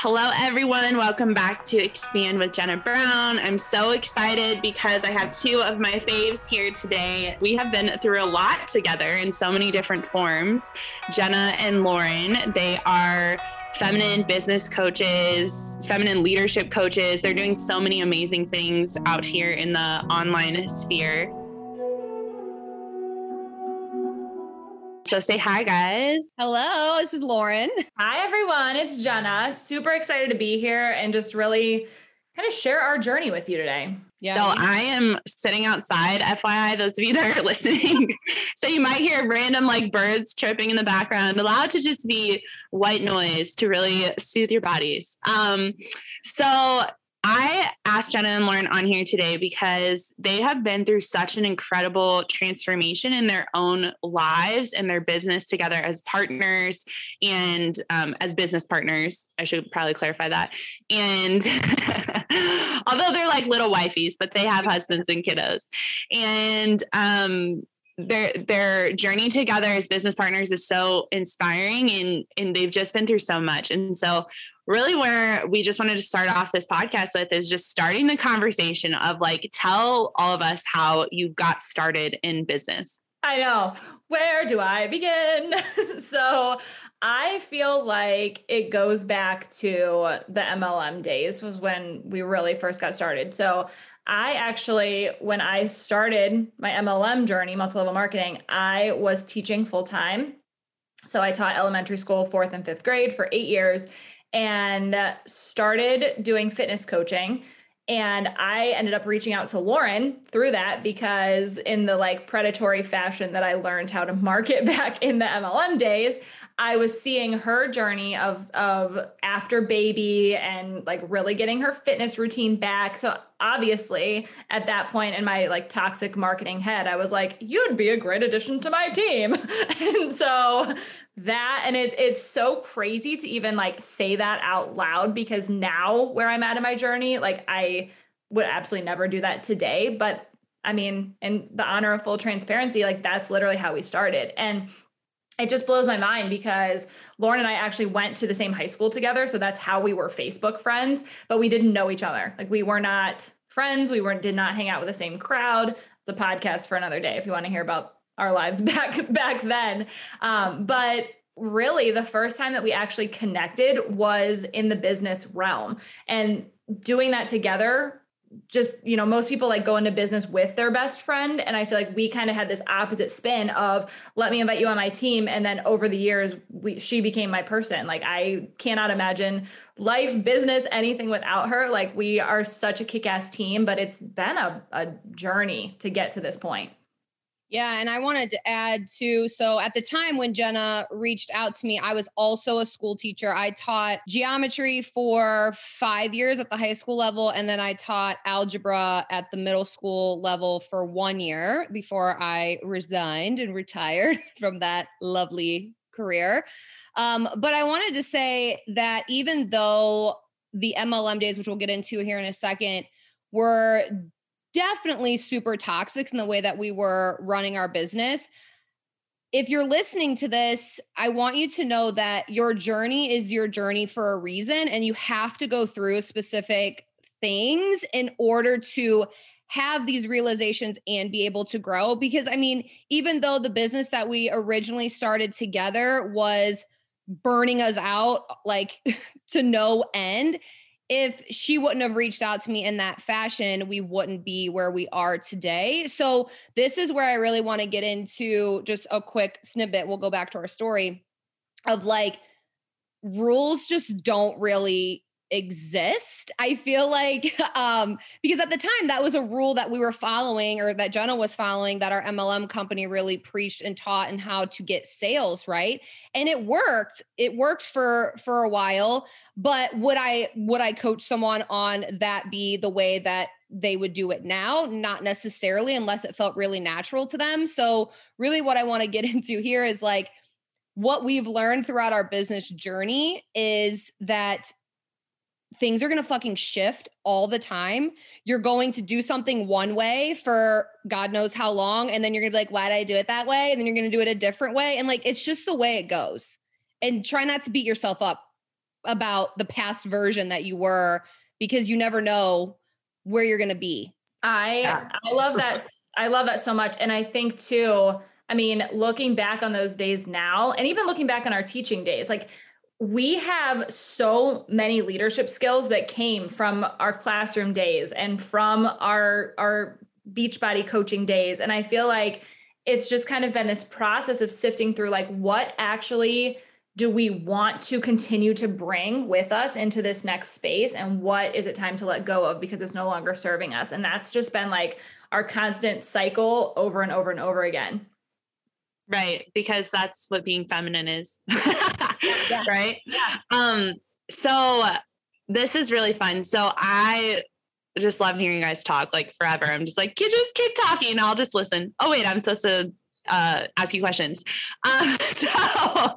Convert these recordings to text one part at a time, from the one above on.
Hello, everyone. Welcome back to Expand with Jenna Brown. I'm so excited because I have two of my faves here today. We have been through a lot together in so many different forms. Jenna and Lauren, they are feminine business coaches, feminine leadership coaches. They're doing so many amazing things out here in the online sphere. So say hi, guys. Hello, this is Lauren. Hi, everyone. It's Jenna. Super excited to be here and just really kind of share our journey with you today. Yeah. So I am sitting outside, FYI, those of you that are listening. so you might hear random like birds chirping in the background, allowed to just be white noise to really soothe your bodies. Um, so I asked Jenna and Lauren on here today because they have been through such an incredible transformation in their own lives and their business together as partners and um, as business partners. I should probably clarify that. And although they're like little wifeys, but they have husbands and kiddos. And um, their their journey together as business partners is so inspiring and and they've just been through so much. And so really where we just wanted to start off this podcast with is just starting the conversation of like tell all of us how you got started in business. I know. Where do i begin? So i feel like it goes back to the mlm days was when we really first got started. So I actually, when I started my MLM journey, multi level marketing, I was teaching full time. So I taught elementary school, fourth and fifth grade for eight years and started doing fitness coaching. And I ended up reaching out to Lauren through that because, in the like predatory fashion that I learned how to market back in the MLM days, I was seeing her journey of of after baby and like really getting her fitness routine back. So obviously, at that point in my like toxic marketing head, I was like, "You'd be a great addition to my team." and so that and it, it's so crazy to even like say that out loud because now where I'm at in my journey, like I would absolutely never do that today, but I mean, in the honor of full transparency, like that's literally how we started. And it just blows my mind because Lauren and I actually went to the same high school together. So that's how we were Facebook friends, but we didn't know each other. Like we were not friends. We weren't did not hang out with the same crowd. It's a podcast for another day if you want to hear about our lives back back then. Um, but really the first time that we actually connected was in the business realm. And doing that together just you know most people like go into business with their best friend and i feel like we kind of had this opposite spin of let me invite you on my team and then over the years we she became my person. Like i cannot imagine life business anything without her. Like we are such a kick-ass team but it's been a, a journey to get to this point yeah, and I wanted to add too. So at the time when Jenna reached out to me, I was also a school teacher. I taught geometry for five years at the high school level, and then I taught algebra at the middle school level for one year before I resigned and retired from that lovely career. Um, but I wanted to say that even though the MLM days, which we'll get into here in a second, were definitely super toxic in the way that we were running our business. If you're listening to this, I want you to know that your journey is your journey for a reason, and you have to go through specific things in order to have these realizations and be able to grow. Because, I mean, even though the business that we originally started together was burning us out like to no end, if she wouldn't have reached out to me in that fashion, we wouldn't be where we are today. So, this is where I really want to get into just a quick snippet. We'll go back to our story of like rules just don't really exist i feel like um because at the time that was a rule that we were following or that jenna was following that our mlm company really preached and taught and how to get sales right? And it worked it worked for for a while but would i would i coach someone on that be the way that they would do it now? Not necessarily unless it felt really natural to them. So really what i want to get into here is like what we've learned throughout our business journey is that things are going to fucking shift all the time. You're going to do something one way for God knows how long. And then you're going to be like, why did I do it that way? And then you're going to do it a different way. And like, it's just the way it goes. And try not to beat yourself up about the past version that you were because you never know where you're going to be. I yeah. I love that I love that so much and I think too I mean looking back on those days now and even looking back on our teaching days like we have so many leadership skills that came from our classroom days and from our our beachbody coaching days. And I feel like it's just kind of been this process of sifting through like what actually do we want to continue to bring with us into this next space? And what is it time to let go of because it's no longer serving us? And that's just been like our constant cycle over and over and over again. Right. Because that's what being feminine is yeah. right yeah. um so this is really fun so i just love hearing you guys talk like forever i'm just like you just keep talking i'll just listen oh wait i'm supposed to uh, ask you questions. Uh, so,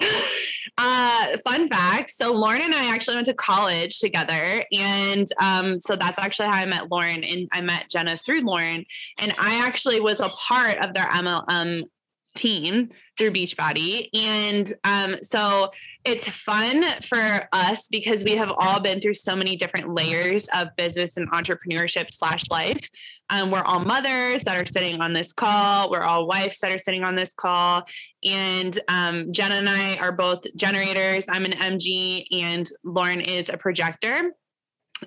uh, fun fact. So, Lauren and I actually went to college together. And um, so that's actually how I met Lauren. And I met Jenna through Lauren. And I actually was a part of their MLM team through Beachbody. And um, so it's fun for us because we have all been through so many different layers of business and entrepreneurship slash life. Um, we're all mothers that are sitting on this call. We're all wives that are sitting on this call. And um, Jenna and I are both generators. I'm an MG and Lauren is a projector.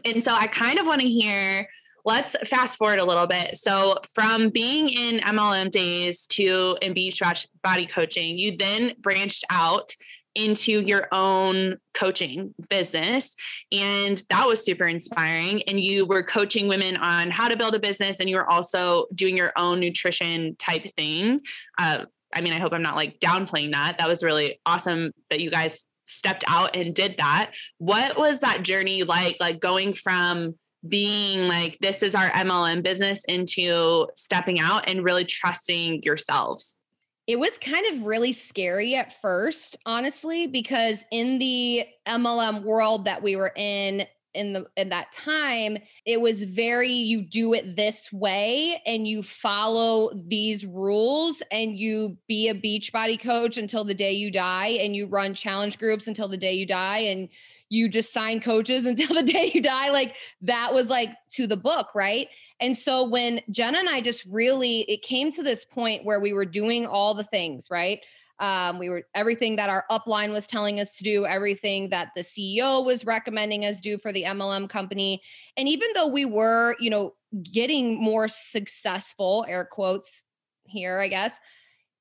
And so I kind of want to hear let's fast forward a little bit. So, from being in MLM days to in beach body coaching, you then branched out into your own coaching business. And that was super inspiring. And you were coaching women on how to build a business, and you were also doing your own nutrition type thing. Uh, I mean, I hope I'm not like downplaying that. That was really awesome that you guys stepped out and did that. What was that journey like? Like going from being like, this is our MLM business into stepping out and really trusting yourselves? It was kind of really scary at first, honestly, because in the MLM world that we were in, in the in that time it was very you do it this way and you follow these rules and you be a Beachbody coach until the day you die and you run challenge groups until the day you die and you just sign coaches until the day you die. Like that was like to the book, right? And so when Jenna and I just really, it came to this point where we were doing all the things, right? Um, we were everything that our upline was telling us to do, everything that the CEO was recommending us do for the MLM company. And even though we were, you know, getting more successful, air quotes here, I guess,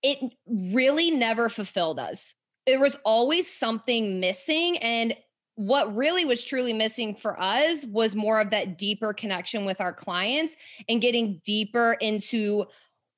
it really never fulfilled us. There was always something missing. And what really was truly missing for us was more of that deeper connection with our clients and getting deeper into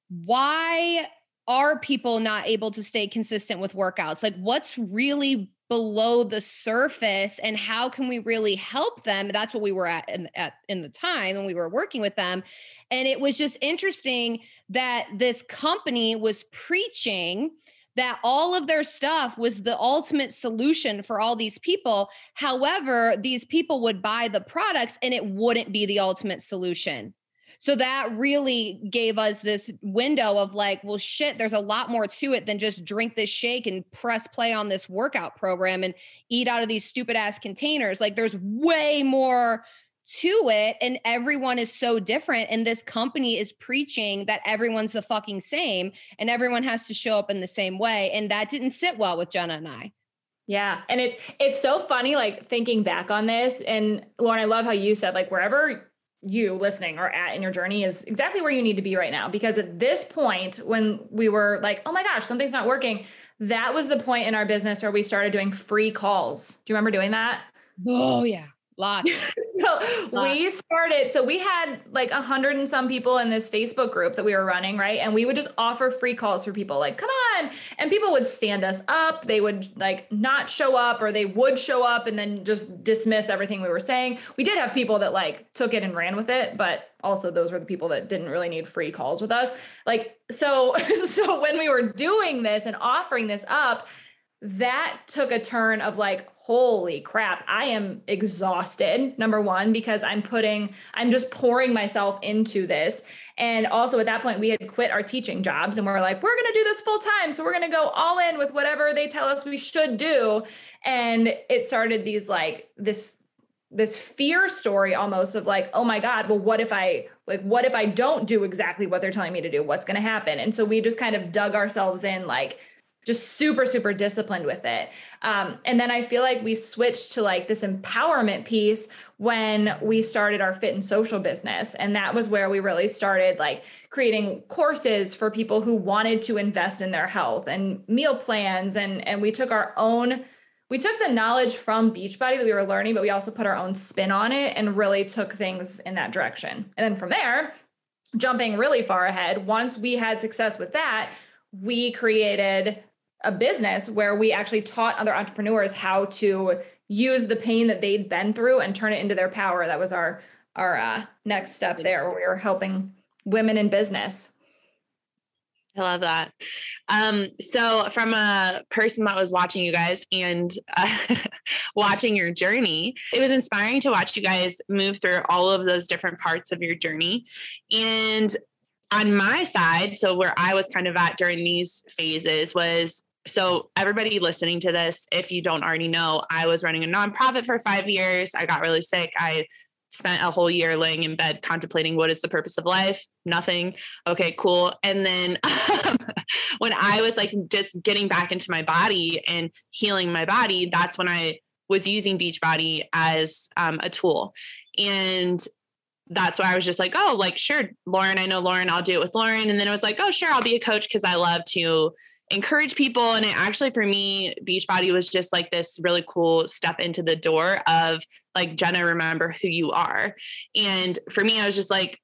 why are people not able to stay consistent with workouts like what's really below the surface and how can we really help them that's what we were at in, at in the time and we were working with them and it was just interesting that this company was preaching that all of their stuff was the ultimate solution for all these people. However, these people would buy the products and it wouldn't be the ultimate solution. So that really gave us this window of like, well, shit, there's a lot more to it than just drink this shake and press play on this workout program and eat out of these stupid ass containers. Like, there's way more to it and everyone is so different and this company is preaching that everyone's the fucking same and everyone has to show up in the same way and that didn't sit well with Jenna and I. Yeah, and it's it's so funny like thinking back on this and Lauren I love how you said like wherever you listening are at in your journey is exactly where you need to be right now because at this point when we were like oh my gosh something's not working that was the point in our business where we started doing free calls. Do you remember doing that? Oh yeah. Lots. so Lots. we started, so we had like a hundred and some people in this Facebook group that we were running, right? And we would just offer free calls for people like, come on. And people would stand us up. They would like not show up or they would show up and then just dismiss everything we were saying. We did have people that like took it and ran with it, but also those were the people that didn't really need free calls with us. Like, so, so when we were doing this and offering this up, that took a turn of like, holy crap, I am exhausted. Number one, because I'm putting, I'm just pouring myself into this. And also at that point, we had quit our teaching jobs and we are like, we're going to do this full time. So we're going to go all in with whatever they tell us we should do. And it started these like, this this fear story almost of like oh my god well what if i like what if i don't do exactly what they're telling me to do what's to happen and so we just kind of dug ourselves in like just super super disciplined with it. Um, and then i feel like we switched to like this empowerment piece when we started our fit and social business. And that was where we really started like creating courses for people who wanted to invest in their health and meal plans. And and we took our own we took the knowledge from beachbody that we were learning but we also put our own spin on it and really took things in that direction. And then from there jumping really far ahead once we had success with that we created a business where we actually taught other entrepreneurs how to use the pain that they'd been through and turn it into their power. That was our our uh, next step there, where we were helping women in business. I love that. Um, so, from a person that was watching you guys and uh, watching your journey, it was inspiring to watch you guys move through all of those different parts of your journey. And on my side, so where I was kind of at during these phases was so everybody listening to this if you don't already know i was running a nonprofit for five years. I got really sick. I spent a whole year laying in bed contemplating what is the purpose of life? Nothing. Okay cool. And then when i was like just getting back into my body and healing my body that's when i was using beachbody as um, a tool. And that's why I was just like, oh, like, sure, Lauren, I know Lauren, I'll do it with Lauren. And then i was like, oh, sure, I'll be a coach because I love to encourage people. And it actually, for me, Beachbody was just like this really cool step into the door of like, Jenna, remember who you are. And for me, I was just like,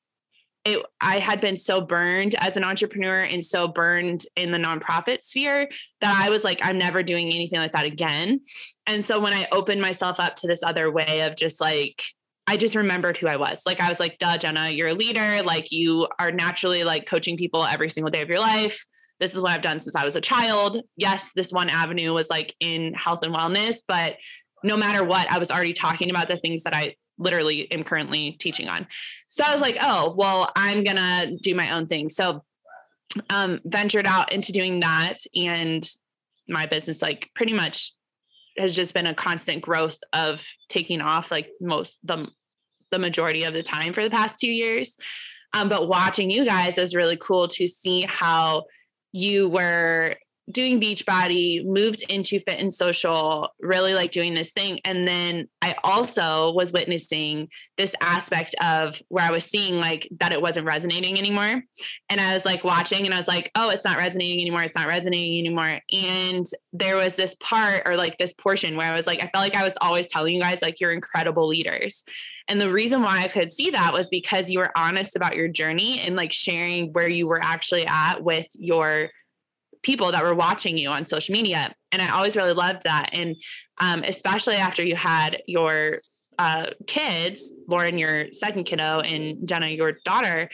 it, I had been so burned as an entrepreneur and so burned in the nonprofit sphere that I was like, I'm never doing anything like that again. And so when I opened myself up to this other way of just like, I just remembered who I was. Like I was like, duh, Jenna, you're a leader. Like you are naturally like coaching people every single day of your life this is what I've done since I was a child. Yes, this one avenue was like in health and wellness, but no matter what, I was already talking about the things that I literally am currently teaching on. So I was like, oh, well, I'm going to do my own thing. So um ventured out into doing that and my business like pretty much has just been a constant growth of taking off like most the the majority of the time for the past 2 years. Um, but watching you guys is really cool to see how you were doing Beachbody, moved into Fit and Social, really like doing this thing. And then I also was witnessing this aspect of where I was seeing like that it wasn't resonating anymore. And I was like watching and I was like, oh, it's not resonating anymore. It's not resonating anymore. And there was this part or like this portion where I was like, I felt like I was always telling you guys, like, you're incredible leaders. And the reason why I could see that was because you were honest about your journey and like sharing where you were actually at with your people that were watching you on social media. And I always really loved that. And um, especially after you had your uh, kids, Lauren, your second kiddo, and Jenna, your daughter,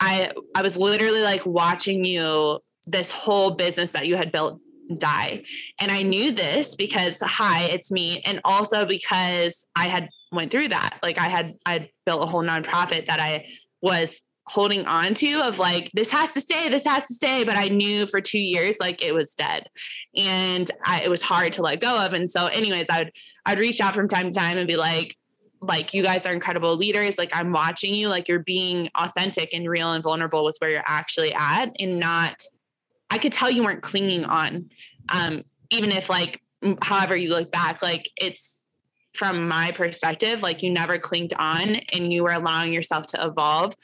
I I was literally like watching you this whole business that you had built die. And I knew this because hi, it's me. And also because I had went through that. Like I had I built a whole nonprofit that I was holding on to of like this has to stay this has to stay but i knew for two years like it was dead. And I, it was hard to let go of. And so anyways i would i'd reach out from time to time and be like like you guys are incredible leaders. Like i'm watching you. Like you're being authentic and real and vulnerable with where you're actually at and not i could tell you weren't clinging on um even if like however you look back like it's from my perspective like you never clinged on and you were allowing yourself to evolve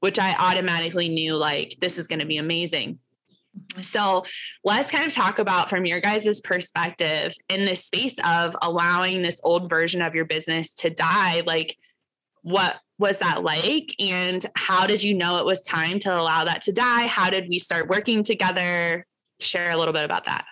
which I automatically knew like this is going to be amazing. So let's kind of talk about from your guys' perspective in this space of allowing this old version of your business to die. Like, what was that like? And how did you know it was time to allow that to die? How did we start working together? Share a little bit about that.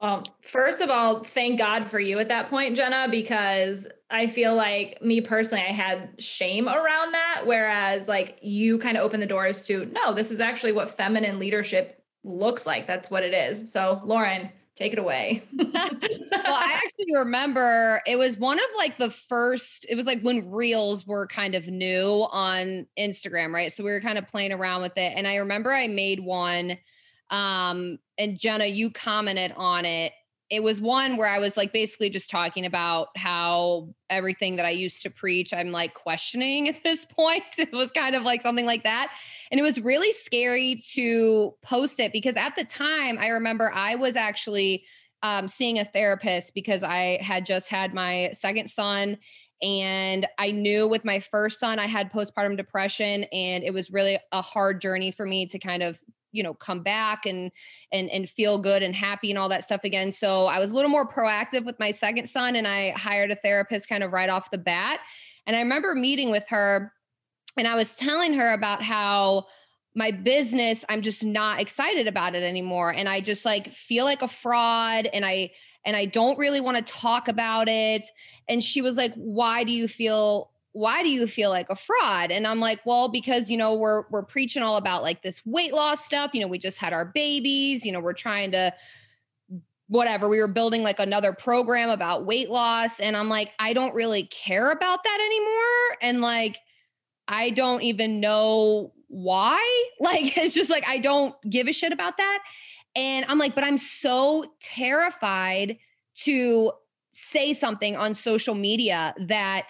Well, first of all, thank God for you at that point, Jenna, because I feel like me personally, I had shame around that. Whereas, like, you kind of open the doors to no, this is actually what feminine leadership looks like. That's what it is. So, Lauren, take it away. well, I actually remember it was one of like the first, it was like when reels were kind of new on Instagram, right? So we were kind of playing around with it. And I remember I made one um and Jenna, you commented on it it was one where I was like basically just talking about how everything that I used to preach, I'm like questioning at this point. It was kind of like something like that. And it was really scary to post it because at the time, I remember I was actually um, seeing a therapist because I had just had my second son. And I knew with my first son, I had postpartum depression, and it was really a hard journey for me to kind of you know come back and and and feel good and happy and all that stuff again. So i was a little more proactive with my second son and i hired a therapist kind of right off the bat. And i remember meeting with her and i was telling her about how my business i'm just not excited about it anymore. And i just like feel like a fraud and i and i don't really want to talk about it. And she was like why do you feel why do you feel like a fraud? And i'm like well because you know we're we're preaching all about like this weight loss stuff. You know we just had our babies. You know we're trying to whatever. We were building like another program about weight loss. And i'm like i don't really care about that anymore. And like i don't even know why. Like it's just like i don't give a shit about that. And i'm like but i'm so terrified to say something on social media that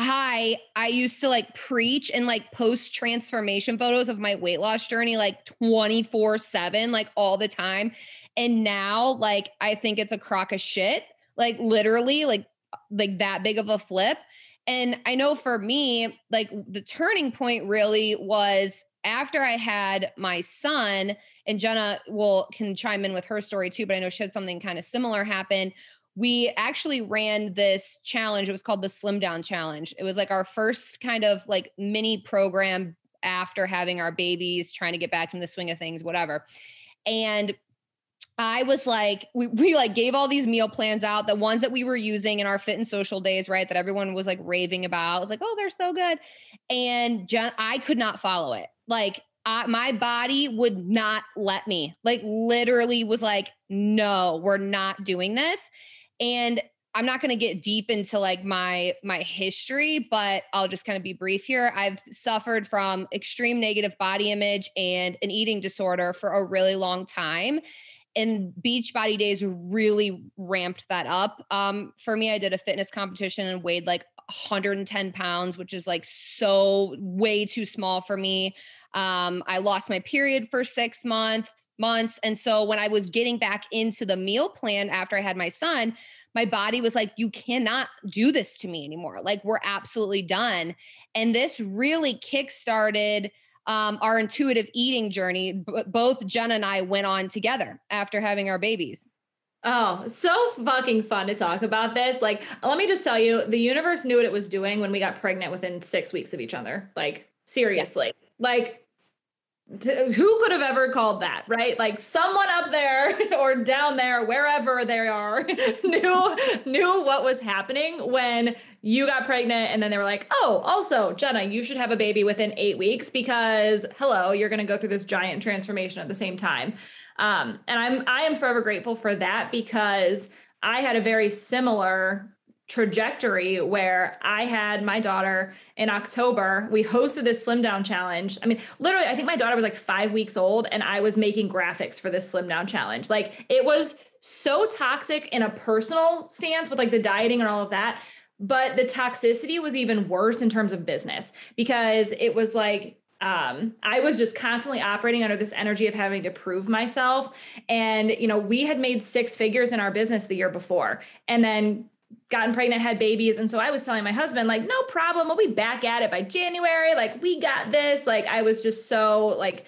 hi, I used to like preach and like post transformation photos of my weight loss journey like 24 7, like all the time. And now, like, I think it's a crock of shit, like literally, like, like that big of a flip. And I know for me, like, the turning point really was after I had my son, and Jenna will can chime in with her story too, but I know she had something kind of similar happen we actually ran this challenge. It was called the Slim Down Challenge. It was like our first kind of like mini program after having our babies, trying to get back in the swing of things, whatever. And I was like, we, we like gave all these meal plans out, the ones that we were using in our fit and social days, right? That everyone was like raving about. I was like, oh, they're so good. And Jen, I could not follow it. Like I, my body would not let me, like literally was like, no, we're not doing this and I'm not going to get deep into like my my history, but I'll just kind of be brief here. I've suffered from extreme negative body image and an eating disorder for a really long time. And Beachbody Days really ramped that up. Um, for me, I did a fitness competition and weighed like 110 pounds, which is like so way too small for me. Um, I lost my period for six months months. And so when I was getting back into the meal plan after I had my son, my body was like, you cannot do this to me anymore. Like, we're absolutely done. And this really kickstarted um, our intuitive eating journey. B- both Jenna and I went on together after having our babies. Oh, so fucking fun to talk about this. Like, let me just tell you, the universe knew what it was doing when we got pregnant within six weeks of each other. Like, seriously. Yeah. Like, who could have ever called that right? Like someone up there or down there wherever they are knew knew what was happening when you got pregnant and then they were like oh also jenna you should have a baby within eight weeks because hello you're going to go through this giant transformation at the same time. Um, and i'm i am forever grateful for that because i had a very similar trajectory where I had my daughter in October. We hosted this slim down challenge. I mean, literally, I think my daughter was like five weeks old and I was making graphics for this slim down challenge. Like it was so toxic in a personal stance with like the dieting and all of that. But the toxicity was even worse in terms of business because it was like, um, I was just constantly operating under this energy of having to prove myself. And, you know, we had made six figures in our business the year before. And then gotten pregnant, had babies. And so I was telling my husband, like, no problem. We'll be back at it by January. Like, we got this. Like, I was just so like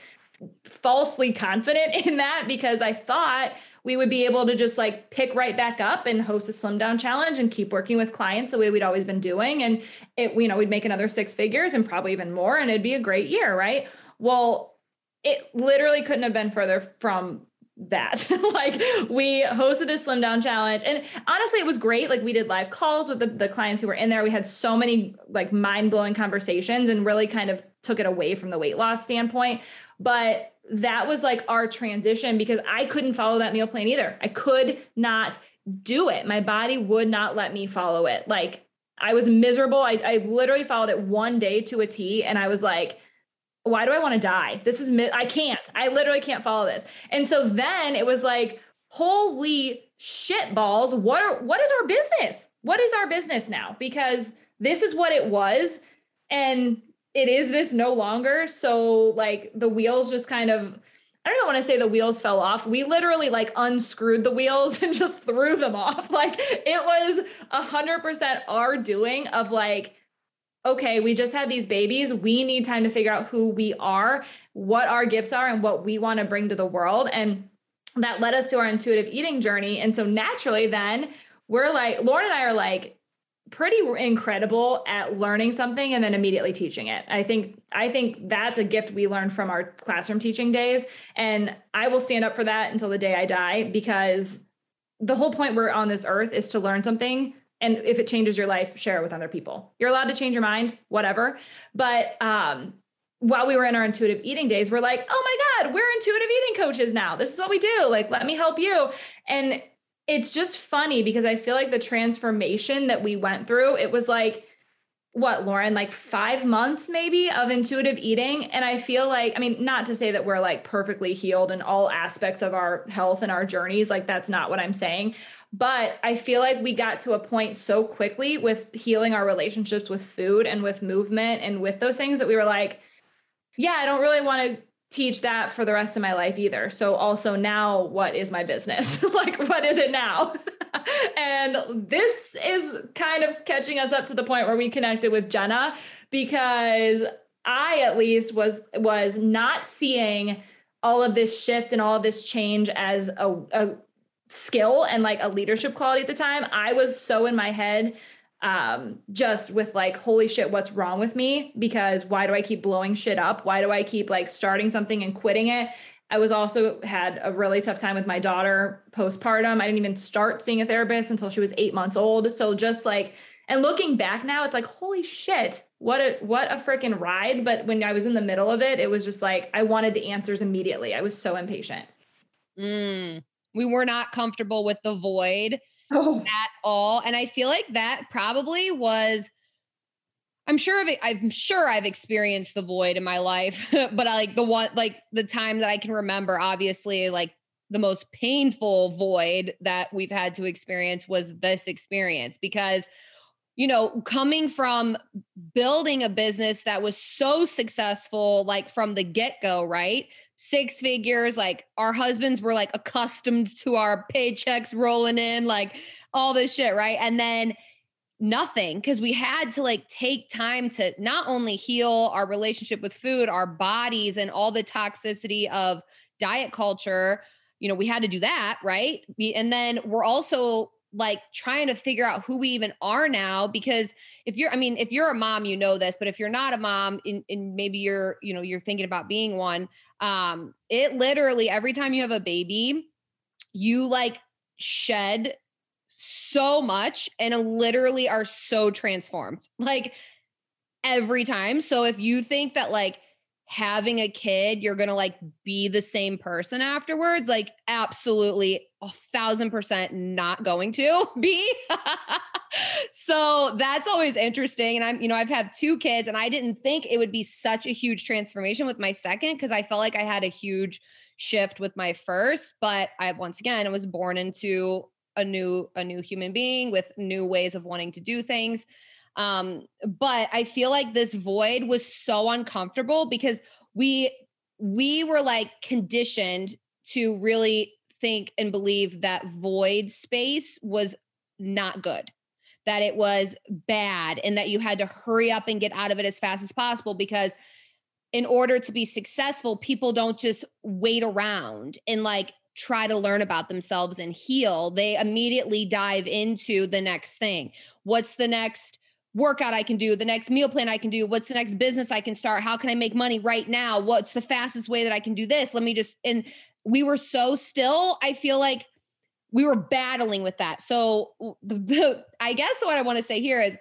falsely confident in that because I thought we would be able to just like pick right back up and host a slim down challenge and keep working with clients the way we'd always been doing. And it, you know, we'd make another six figures and probably even more. And it'd be a great year. Right. Well, it literally couldn't have been further from that. like we hosted this slim down challenge and honestly it was great. Like we did live calls with the, the clients who were in there. We had so many like mind blowing conversations and really kind of took it away from the weight loss standpoint. But that was like our transition because I couldn't follow that meal plan either. I could not do it. My body would not let me follow it. Like I was miserable. I, I literally followed it one day to a T and I was like, why do I want to die? This is, mi- I can't, I literally can't follow this. And so then it was like, holy shit balls. What are, what is our business? What is our business now? Because this is what it was. And it is this no longer. So like the wheels just kind of I don't want to say the wheels fell off. We literally like unscrewed the wheels and just threw them off. Like it was a hundred percent our doing of like, okay, we just had these babies. We need time to figure out who we are, what our gifts are, and what we want to bring to the world. And that led us to our intuitive eating journey. And so naturally, then we're like, Lauren and I are like, pretty incredible at learning something and then immediately teaching it. I think I think that's a gift we learned from our classroom teaching days and I will stand up for that until the day I die because the whole point we're on this earth is to learn something and if it changes your life share it with other people. You're allowed to change your mind, whatever. But um while we were in our intuitive eating days, we're like, oh my God, we're intuitive eating coaches now. This is what we do. Like, let me help you. And it's just funny because I feel like the transformation that we went through, it was like, what, Lauren, like five months maybe of intuitive eating. And I feel like, I mean, not to say that we're like perfectly healed in all aspects of our health and our journeys, like that's not what I'm saying. But I feel like we got to a point so quickly with healing our relationships with food and with movement and with those things that we were like, yeah, I don't really want to teach that for the rest of my life either. So also now what is my business? like what is it now? and this is kind of catching us up to the point where we connected with Jenna because I at least was was not seeing all of this shift and all of this change as a, a skill and like a leadership quality at the time. I was so in my head um, just with like, holy shit, what's wrong with me? Because why do I keep blowing shit up? Why do I keep like starting something and quitting it? I was also had a really tough time with my daughter postpartum. I didn't even start seeing a therapist until she was eight months old. So just like, and looking back now, it's like, holy shit, what a what a freaking ride. But when I was in the middle of it, it was just like I wanted the answers immediately. I was so impatient. Mm, we were not comfortable with the void oh. at all. And I feel like that probably was I'm sure of it, I'm sure I've experienced the void in my life, but I like the one like the time that I can remember, obviously, like the most painful void that we've had to experience was this experience because you know, coming from building a business that was so successful, like from the get go, right? six figures. Like our husbands were like accustomed to our paychecks rolling in, like all this shit, right? And then nothing because we had to like take time to not only heal our relationship with food, our bodies, and all the toxicity of diet culture. You know, we had to do that, right? And then we're also like trying to figure out who we even are now because if you're i mean if you're a mom you know this but if you're not a mom and, maybe you're you know you're thinking about being one um it literally every time you have a baby you like shed so much and uh, literally are so transformed like every time so if you think that like having a kid, you're gonna like be the same person afterwards. Like, absolutely a thousand percent not going to be. so that's always interesting. And I'm, you know, I've had two kids and I didn't think it would be such a huge transformation with my second because I felt like I had a huge shift with my first. But I once again I was born into a new, a new human being with new ways of wanting to do things. Um, but I feel like this void was so uncomfortable because we we were like conditioned to really think and believe that void space was not good that it was bad and that you had to hurry up and get out of it as fast as possible because in order to be successful people don't just wait around and like try to learn about themselves and heal they immediately dive into the next thing. What's the next workout I can do, the next meal plan I can do, what's the next business I can start, how can I make money right now, what's the fastest way that I can do this? Let me just and we were so still, I feel like we were battling with that. So the, the I guess what I want to say here is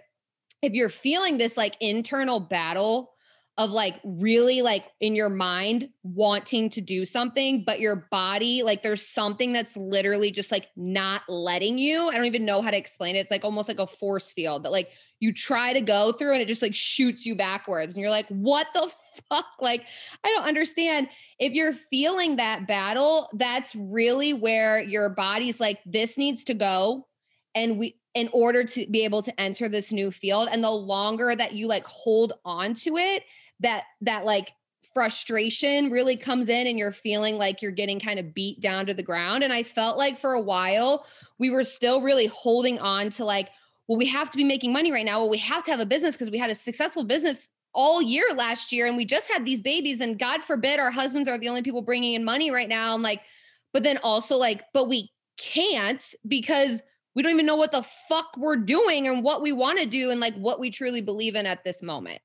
if you're feeling this like internal battle of like really like in your mind wanting to do something, but your body, like there's something that's literally just like not letting you. I don't even know how to explain it. It's like almost like a force field that like you try to go through and it just like shoots you backwards. And you're like, what the fuck? Like, I don't understand. If you're feeling that battle, that's really where your body's like, this needs to go. And we, in order to be able to enter this new field and the longer that you like hold on to it that that like frustration really comes in and you're feeling like you're getting kind of beat down to the ground. And i felt like for a while we were still really holding on to like well we have to be making money right now. Well we have to have a business because we had a successful business all year last year and we just had these babies and god forbid our husbands are the only people bringing in money right now. And like but then also like but we can't because we don't even know what the fuck we're doing and what we want to do and like what we truly believe in at this moment.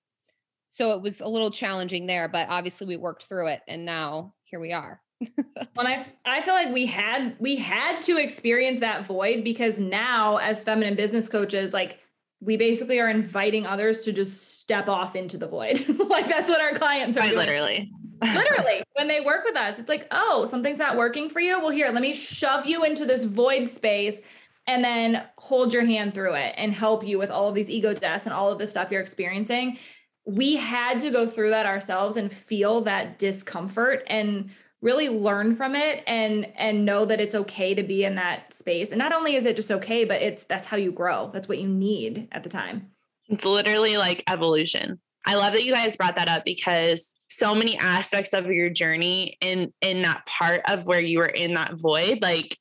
So it was a little challenging there, but obviously we worked through it and now here we are. when I I feel like we had we had to experience that void because now as feminine business coaches like we basically are inviting others to just step off into the void. like that's what our clients are doing. Literally. literally when they work with us it's like oh something's not working for you well here let me shove you into this void space and then hold your hand through it and help you with all of these ego deaths and all of the stuff you're experiencing. We had to go through that ourselves and feel that discomfort and really learn from it and and know that it's okay to be in that space. And not only is it just okay, but it's that's how you grow. That's what you need at the time. It's literally like evolution. I love that you guys brought that up because so many aspects of your journey in in that part of where you were in that void like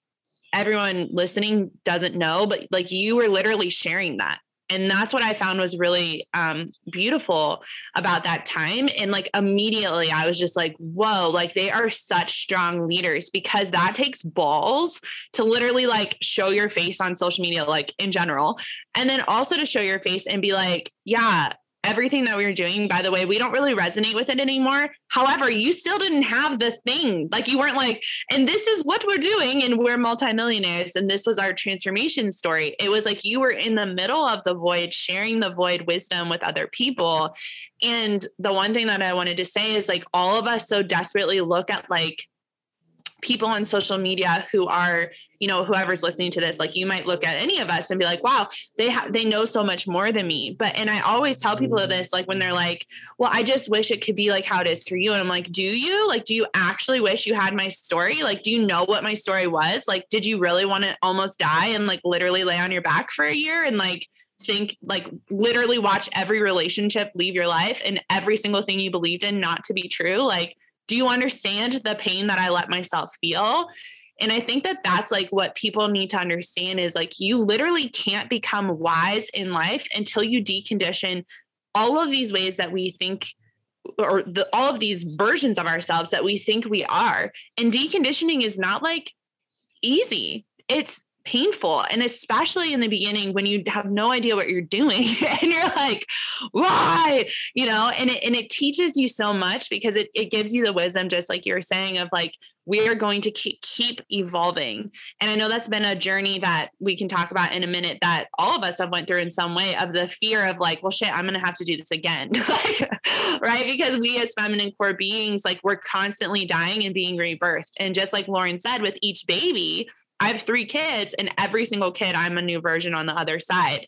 everyone listening doesn't know, but like you were literally sharing that. And that's what I found was really um, beautiful about that time. And like immediately, I was just like, whoa, like they are such strong leaders because that takes balls to literally like show your face on social media, like in general. And then also to show your face and be like, yeah, everything that we were doing, by the way, we don't really resonate with it anymore. However, you still didn't have the thing. Like you weren't like, and this is what we're doing, and we're multimillionaires, and this was our transformation story. It was like you were in the middle of the void, sharing the void wisdom with other people. And the one thing that I wanted to say is like all of us so desperately look at like people on social media who are you know whoever's listening to this like you might look at any of us and be like wow they have they know so much more than me. But and i always tell people mm-hmm. this like when they're like well i just wish it could be like how it is for you. And i'm like do you? Like do you actually wish you had my story? Like do you know what my story was? Like did you really want to almost die and like literally lay on your back for a year and like think like literally watch every relationship leave your life and every single thing you believed in not to be true? Like do you understand the pain that I let myself feel? And I think that that's like what people need to understand is like you literally can't become wise in life until you decondition all of these ways that we think or the, all of these versions of ourselves that we think we are. And deconditioning is not like easy. It's painful and especially in the beginning when you have no idea what you're doing and you're like why? You know and it, and it teaches you so much because it, it gives you the wisdom just like you were saying of like we are going to keep, keep evolving. And i know that's been a journey that we can talk about in a minute that all of us have went through in some way of the fear of like well shit i'm gonna have to do this again. Right? Because we as feminine core beings like we're constantly dying and being rebirthed. And just like lauren said with each baby I have three kids, and every single kid, I'm a new version on the other side.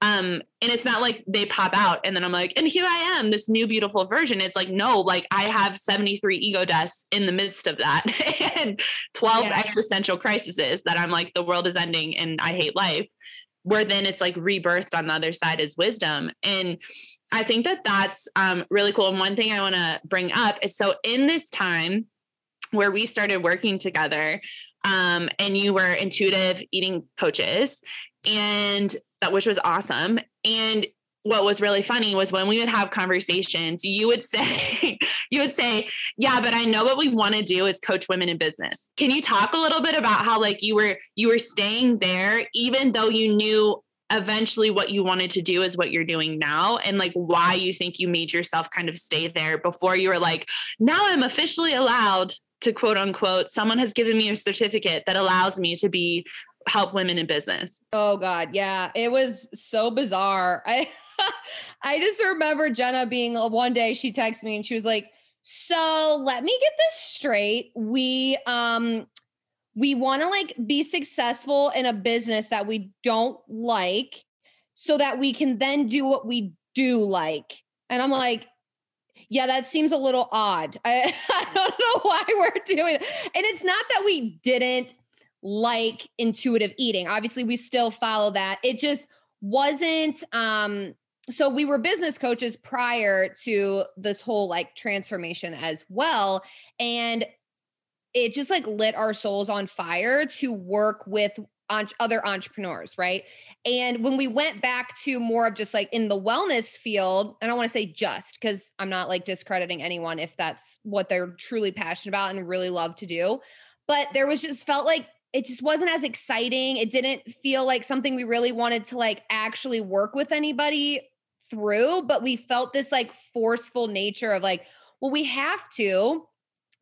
Um, and it's not like they pop out and then I'm like, and here I am, this new beautiful version. It's like, no, like I have 73 ego deaths in the midst of that and 12 yeah. existential crises that I'm like, the world is ending and I hate life. Where then it's like rebirthed on the other side is wisdom. And I think that that's um, really cool. And one thing I want to bring up is so in this time where we started working together, um, and you were intuitive eating coaches, and that which was awesome. And what was really funny was when we would have conversations, you would say, you would say, yeah, but I know what we want to do is coach women in business. Can you talk a little bit about how like you were you were staying there even though you knew eventually what you wanted to do is what you're doing now and like why you think you made yourself kind of stay there before you were like, now I'm officially allowed to quote unquote, someone has given me a certificate that allows me to be help women in business. Oh God. Yeah. It was so bizarre. I I just remember Jenna being uh, one day she texted me and she was like, "So let me get this straight. We um we want to like be successful in a business that we don't like so that we can then do what we do like." And I'm like, yeah, that seems a little odd. I, I don't know why we're doing it. And it's not that we didn't like intuitive eating. Obviously, we still follow that. It just wasn't um so we were business coaches prior to this whole like transformation as well and it just like lit our souls on fire to work with other entrepreneurs, right? And when we went back to more of just like in the wellness field, I don't want to say just because I'm not like discrediting anyone if that's what they're truly passionate about and really love to do. But there was just felt like it just wasn't as exciting. It didn't feel like something we really wanted to like actually work with anybody through, but we felt this like forceful nature of like, well, we have to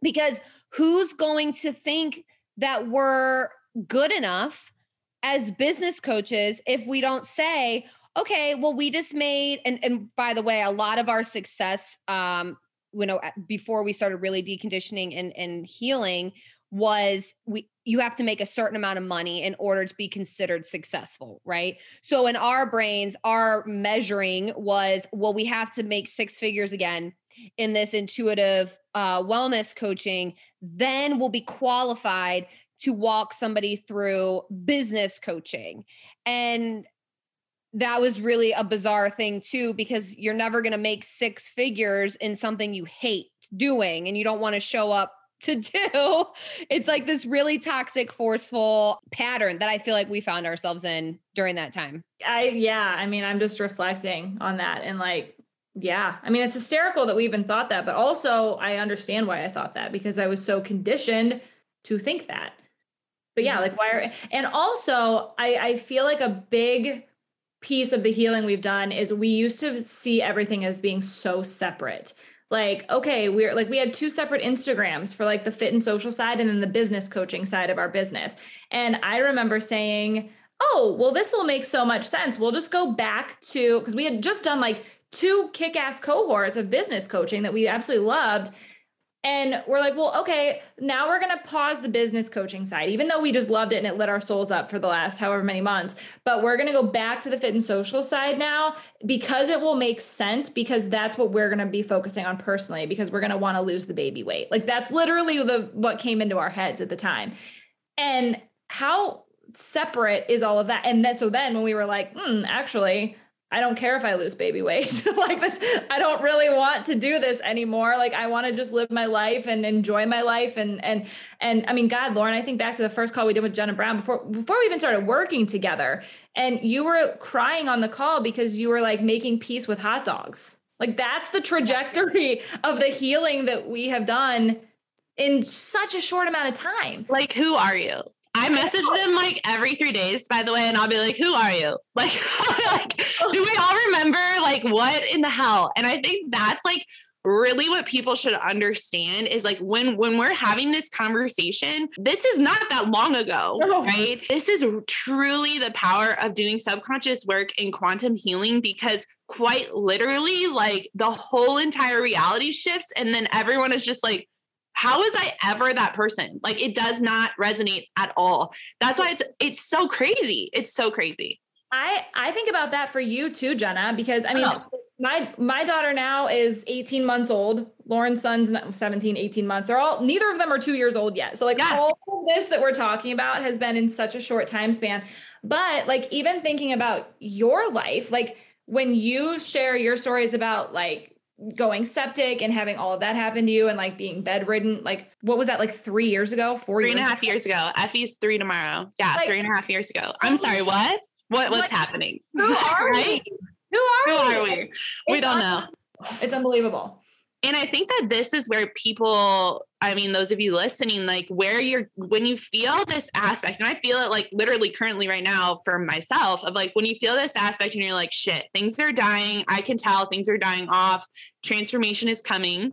because who's going to think that we're good enough as business coaches if we don't say, okay, well, we just made, and, and by the way, a lot of our success, um, you know, before we started really deconditioning and, and healing was we you have to make a certain amount of money in order to be considered successful, right? So in our brains, our measuring was well, we have to make six figures again in this intuitive uh, wellness coaching, then we'll be qualified to walk somebody through business coaching. And that was really a bizarre thing too because you're never going to make six figures in something you hate doing and you don't want to show up to do. It's like this really toxic, forceful pattern that I feel like we found ourselves in during that time. I, yeah. I mean, I'm just reflecting on that and like, yeah. I mean, it's hysterical that we even thought that, but also I understand why I thought that because I was so conditioned to think that. But yeah, mm-hmm. like why are, and also I, I feel like a big piece of the healing we've done is we used to see everything as being so separate. Like okay we're like we had two separate instagrams for like the fit and social side and then the business coaching side of our business. And i remember saying oh well this will make so much sense. We'll just go back to because we had just done like two kick-ass cohorts of business coaching that we absolutely loved and we're like, well, okay, now we're going to pause the business coaching side, even though we just loved it and it lit our souls up for the last however many months. But we're going to go back to the fit and social side now because it will make sense because that's what we're going to be focusing on personally because we're going to want to lose the baby weight. Like that's literally the what came into our heads at the time. And how separate is all of that? And then so then when we were like, hmm, actually, I don't care if I lose baby weight. like this, I don't really want to do this anymore. Like I want to just live my life and enjoy my life. And and and I mean, God, Lauren, I think back to the first call we did with Jenna Brown before before we even started working together. And you were crying on the call because you were like making peace with hot dogs. Like that's the trajectory of the healing that we have done in such a short amount of time. Like, who are you? I message them like every three days, by the way, and I'll be like, "Who are you?" Like, like, do we all remember like what in the hell? And I think that's like really what people should understand is like when when we're having this conversation this is not that long ago no. right this is truly the power of doing subconscious work in quantum healing because quite literally like the whole entire reality shifts and then everyone is just like how was I ever that person? Like it does not resonate at all. That's why it's it's so crazy. It's so crazy. I I think about that for you too, Jenna, because I mean oh. my my daughter now is 18 months old. Lauren's son's 17, 18 months. They're all neither of them are 2 years old yet. So like yeah. all of this that we're talking about has been in such a short time span. But like even thinking about your life, like when you share your stories about like going septic and having all of that happen to you and like being bedridden like what was that like three years ago? Four three years and a half ago? years ago. Effie's three tomorrow. Yeah like, three and a half years ago. I'm sorry what? What what's happening? Who are right? we? Who are who we, are we? we don't know. It's unbelievable and I think that this is where people, I mean, those of you listening, like where you're, when you feel this aspect, and I feel it like literally currently right now for myself of like when you feel this aspect and you're like, shit, things are dying. I can tell things are dying off. Transformation is coming.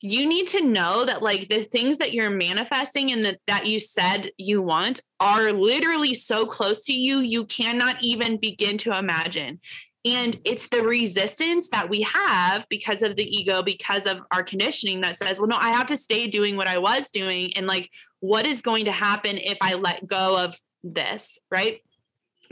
You need to know that like the things that you're manifesting and that, that you said you want are literally so close to you, you cannot even begin to imagine And it's the resistance that we have because of the ego, because of our conditioning that says, well, no, I have to stay doing what I was doing. And like, what is going to happen if I let go of this? Right.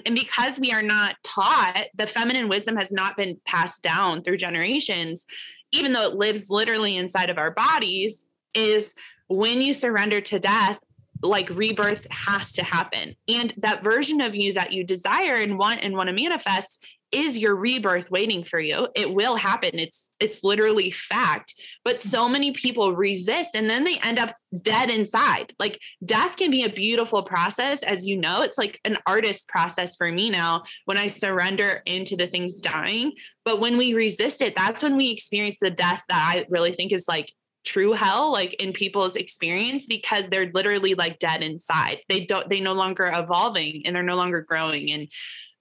And because we are not taught, the feminine wisdom has not been passed down through generations, even though it lives literally inside of our bodies, is when you surrender to death, like rebirth has to happen. And that version of you that you desire and want and want to manifest is your rebirth waiting for you? It will happen. It's it's literally fact. But so many people resist and then they end up dead inside. Like death can be a beautiful process as you know. It's like an artist process for me now when i surrender into the things dying. But when we resist it that's when we experience the death that i really think is like true hell like in people's experience because they're literally like dead inside. They don't they no longer evolving and they're no longer growing. And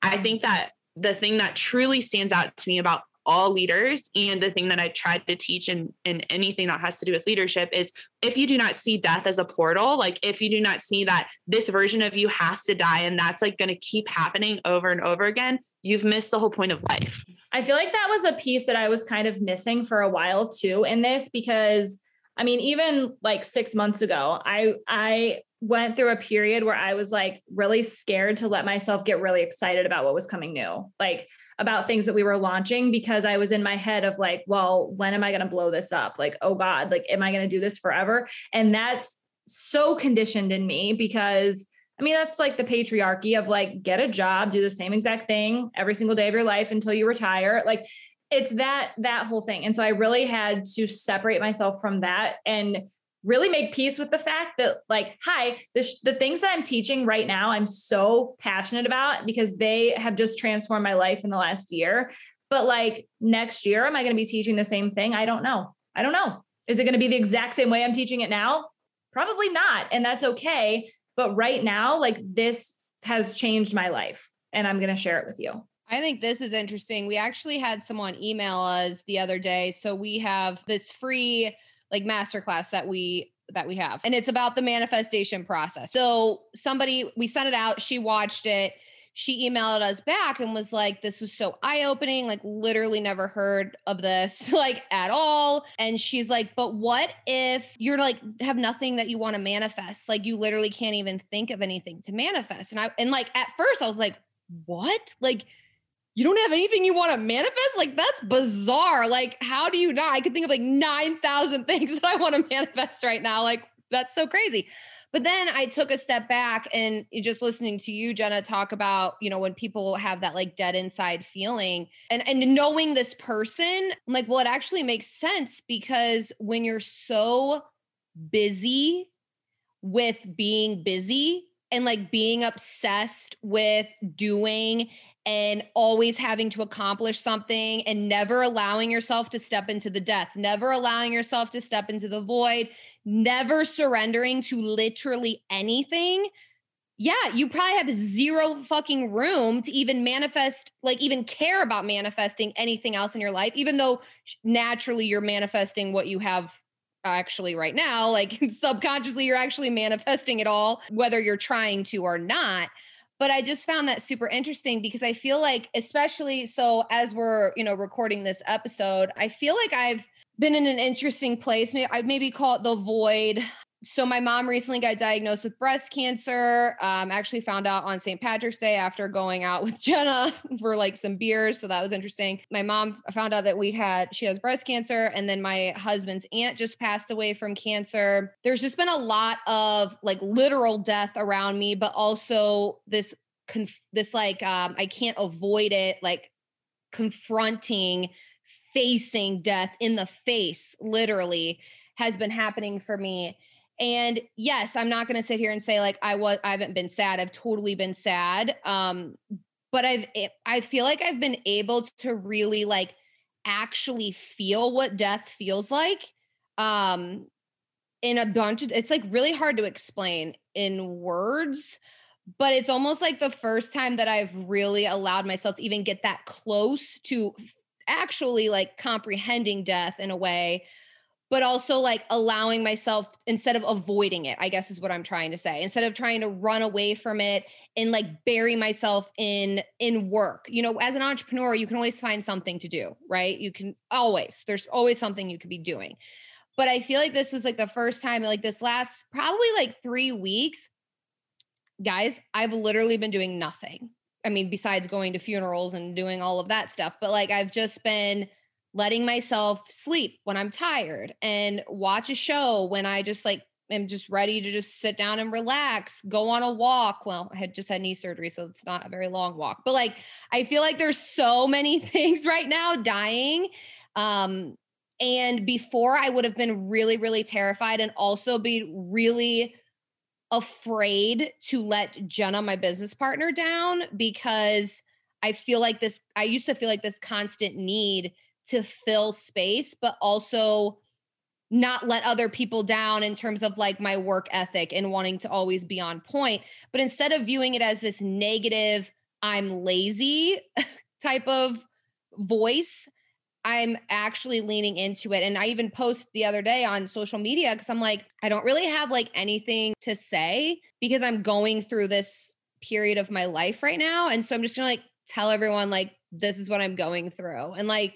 i think that the thing that truly stands out to me about all leaders and the thing that I tried to teach in, in anything that has to do with leadership is if you do not see death as a portal, like if you do not see that this version of you has to die and that's like going to keep happening over and over again, you've missed the whole point of life. I feel like that was a piece that I was kind of missing for a while too in this because I mean even like 6 months ago I I went through a period where I was like really scared to let myself get really excited about what was coming new, like about things that we were launching, because I was in my head of like, well, when am I going to blow this up? Like, oh God, like, am I going to do this forever? And that's so conditioned in me because I mean, that's like the patriarchy of like, get a job, do the same exact thing every single day of your life until you retire. Like, it's that that whole thing and so i really had to separate myself from that and really make peace with the fact that like hi the, sh- the things that i'm teaching right now i'm so passionate about because they have just transformed my life in the last year. But like next year am i going to be teaching the same thing? I don't know. I don't know. Is it going to be the exact same way i'm teaching it now? Probably not and that's okay. But right now like this has changed my life and i'm going to share it with you. I think this is interesting. We actually had someone email us the other day. So we have this free like masterclass that we that we have. And it's about the manifestation process. So somebody we sent it out, she watched it. She emailed us back and was like, This was so eye opening. Like, literally never heard of this, like, at all. And she's like, But what if you're like, have nothing that you want to manifest? Like, you literally can't even think of anything to manifest. And I, and like, at first, I was like, What? Like, you don't have anything you want to manifest? Like that's bizarre. Like how do you not? I could think of like 9,000 things that I want to manifest right now. Like that's so crazy. But then I took a step back and just listening to you, Jenna, talk about, you know, when people have that like dead inside feeling and, and knowing this person, I'm like, well, it actually makes sense because when you're so busy with being busy and like being obsessed with doing and always having to accomplish something and never allowing yourself to step into the death, never allowing yourself to step into the void, never surrendering to literally anything. Yeah, you probably have zero fucking room to even manifest, like, even care about manifesting anything else in your life, even though naturally you're manifesting what you have actually right now. Like, subconsciously, you're actually manifesting it all, whether you're trying to or not but i just found that super interesting because i feel like especially so as we're you know recording this episode i feel like i've been in an interesting place maybe i'd maybe call it the void so my mom recently got diagnosed with breast cancer. Um, actually found out on St. Patrick's Day after going out with Jenna for like some beers. So that was interesting. My mom found out that we had she has breast cancer, and then my husband's aunt just passed away from cancer. There's just been a lot of like literal death around me, but also this conf- this like um, I can't avoid it, like confronting, facing death in the face, literally has been happening for me and yes, I'm not going to sit here and say like I was I haven't been sad. I've totally been sad. Um but I've eh, I feel like I've been able to really like actually feel what death feels like. Um in a bunch of it's like really hard to explain in words but it's almost like the first time that I've really allowed myself to even get that close to actually like comprehending death in a way but also like allowing myself instead of avoiding it, I guess is what I'm trying to say. Instead of trying to run away from it and like bury myself in in work. You know, as an entrepreneur, you can always find something to do, right? You can always. There's always something you could be doing. But I feel like this was like the first time like this last probably like 3 weeks guys, I've literally been doing nothing. I mean, besides going to funerals and doing all of that stuff, but like I've just been letting myself sleep when I'm tired and watch a show when I just like am just ready to just sit down and relax, go on a walk. Well, I had just had knee surgery, so it's not a very long walk. But like I feel like there's so many things right now dying. Um and before I would have been really really terrified and also be really afraid to let Jenna my business partner down because I feel like this I used to feel like this constant need to fill space, but also not let other people down in terms of like my work ethic and wanting to always be on point. But instead of viewing it as this negative, I'm lazy type of voice, I'm actually leaning into it. And I even post the other day on social media because I'm like, I don't really have like anything to say because I'm going through this period of my life right now. And so I'm just gonna like tell everyone, like, this is what I'm going through. And like,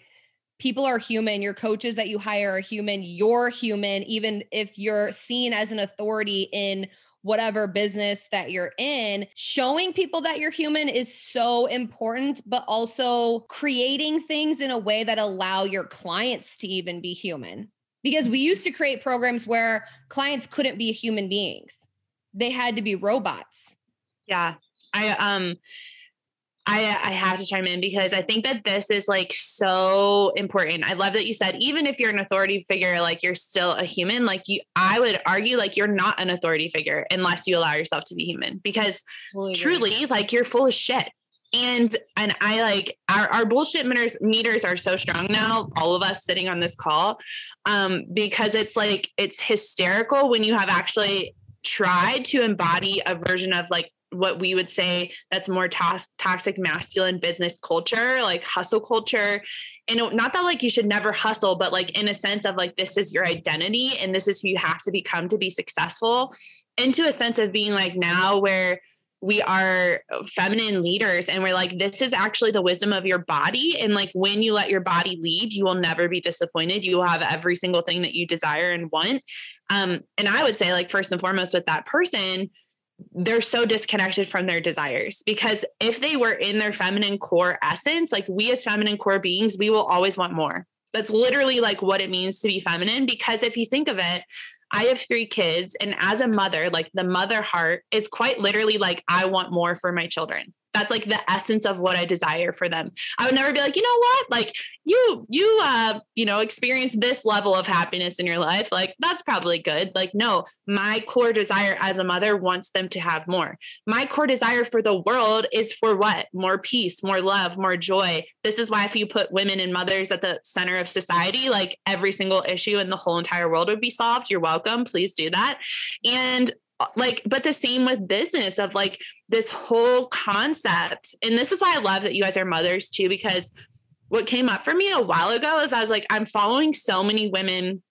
people are human. Your coaches that you hire are human. You're human, even if you're seen as an authority in whatever business that you're in. Showing people that you're human is so important, but also creating things in a way that allow your clients to even be human. Because we used to create programs where clients couldn't be human beings. They had to be robots. Yeah. I um I, I have to chime in because I think that this is like so important. I love that you said even if you're an authority figure, like you're still a human. Like you, I would argue like you're not an authority figure unless you allow yourself to be human. Because truly, like you're full of shit. And and I like our, our bullshit meters meters are so strong now, all of us sitting on this call, um, because it's like it's hysterical when you have actually tried to embody a version of like what we would say that's more to- toxic masculine business culture like hustle culture. And not that like you should never hustle but like in a sense of like this is your identity and this is who you have to become to be successful into a sense of being like now where we are feminine leaders and we're like this is actually the wisdom of your body. And like when you let your body lead you will never be disappointed. You will have every single thing that you desire and want. Um and i would say like first and foremost with that person they're so disconnected from their desires because if they were in their feminine core essence, like we as feminine core beings, we will always want more. That's literally like what it means to be feminine. Because if you think of it, I have three kids, and as a mother, like the mother heart is quite literally like, I want more for my children that's like the essence of what i desire for them. I would never be like you know what? Like you you uh you know experience this level of happiness in your life like that's probably good. Like no my core desire as a mother wants them to have more. My core desire for the world is for what? More peace more love more joy. This is why if you put women and mothers at the center of society like every single issue in the whole entire world would be solved. You're welcome. Please do that. And like but the same with business of like this whole concept and this is why i love that you guys are mothers too because what came up for me a while ago is i was like i'm following so many women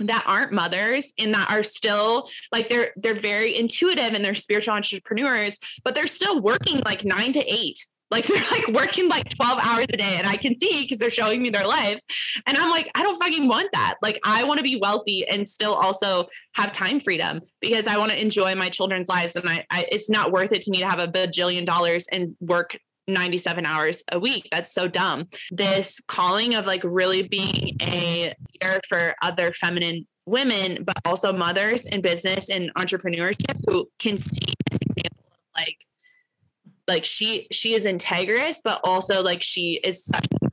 that aren't mothers and that are still like they're they're very intuitive and they're spiritual entrepreneurs but they're still working like 9 to 8 like they're like working like 12 hours a day and I can see because they're showing me their life. And I'm like, I don't fucking want that. Like I want to be wealthy and still also have time freedom because I want to enjoy my children's lives. And I, I it's not worth it to me to have a bajillion dollars and work 97 hours a week. That's so dumb. This calling of like really being a leader for other feminine women, but also mothers in business and entrepreneurship who can see this example of like like she she is integrous but also like she is such a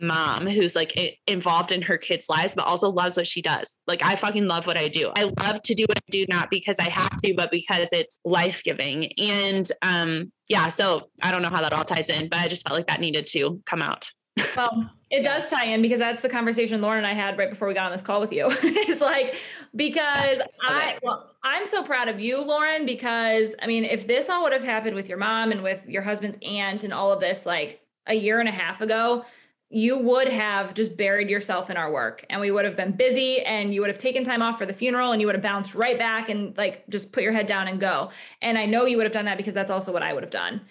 mom who's like involved in her kids lives but also loves what she does. Like i fucking love what i do. I love to do what i do not because i have to but because it's life-giving. And um yeah so i don't know how that all ties in but i just felt like that needed to come out well, it does tie in because that's the conversation Lauren and I had right before we got on this call with you. it's like because I well, I'm so proud of you, Lauren, because I mean, if this all would have happened with your mom and with your husband's aunt and all of this like a year and a half ago, you would have just buried yourself in our work and we would have been busy and you would have taken time off for the funeral and you would have bounced right back and like just put your head down and go. And I know you would have done that because that's also what I would have done.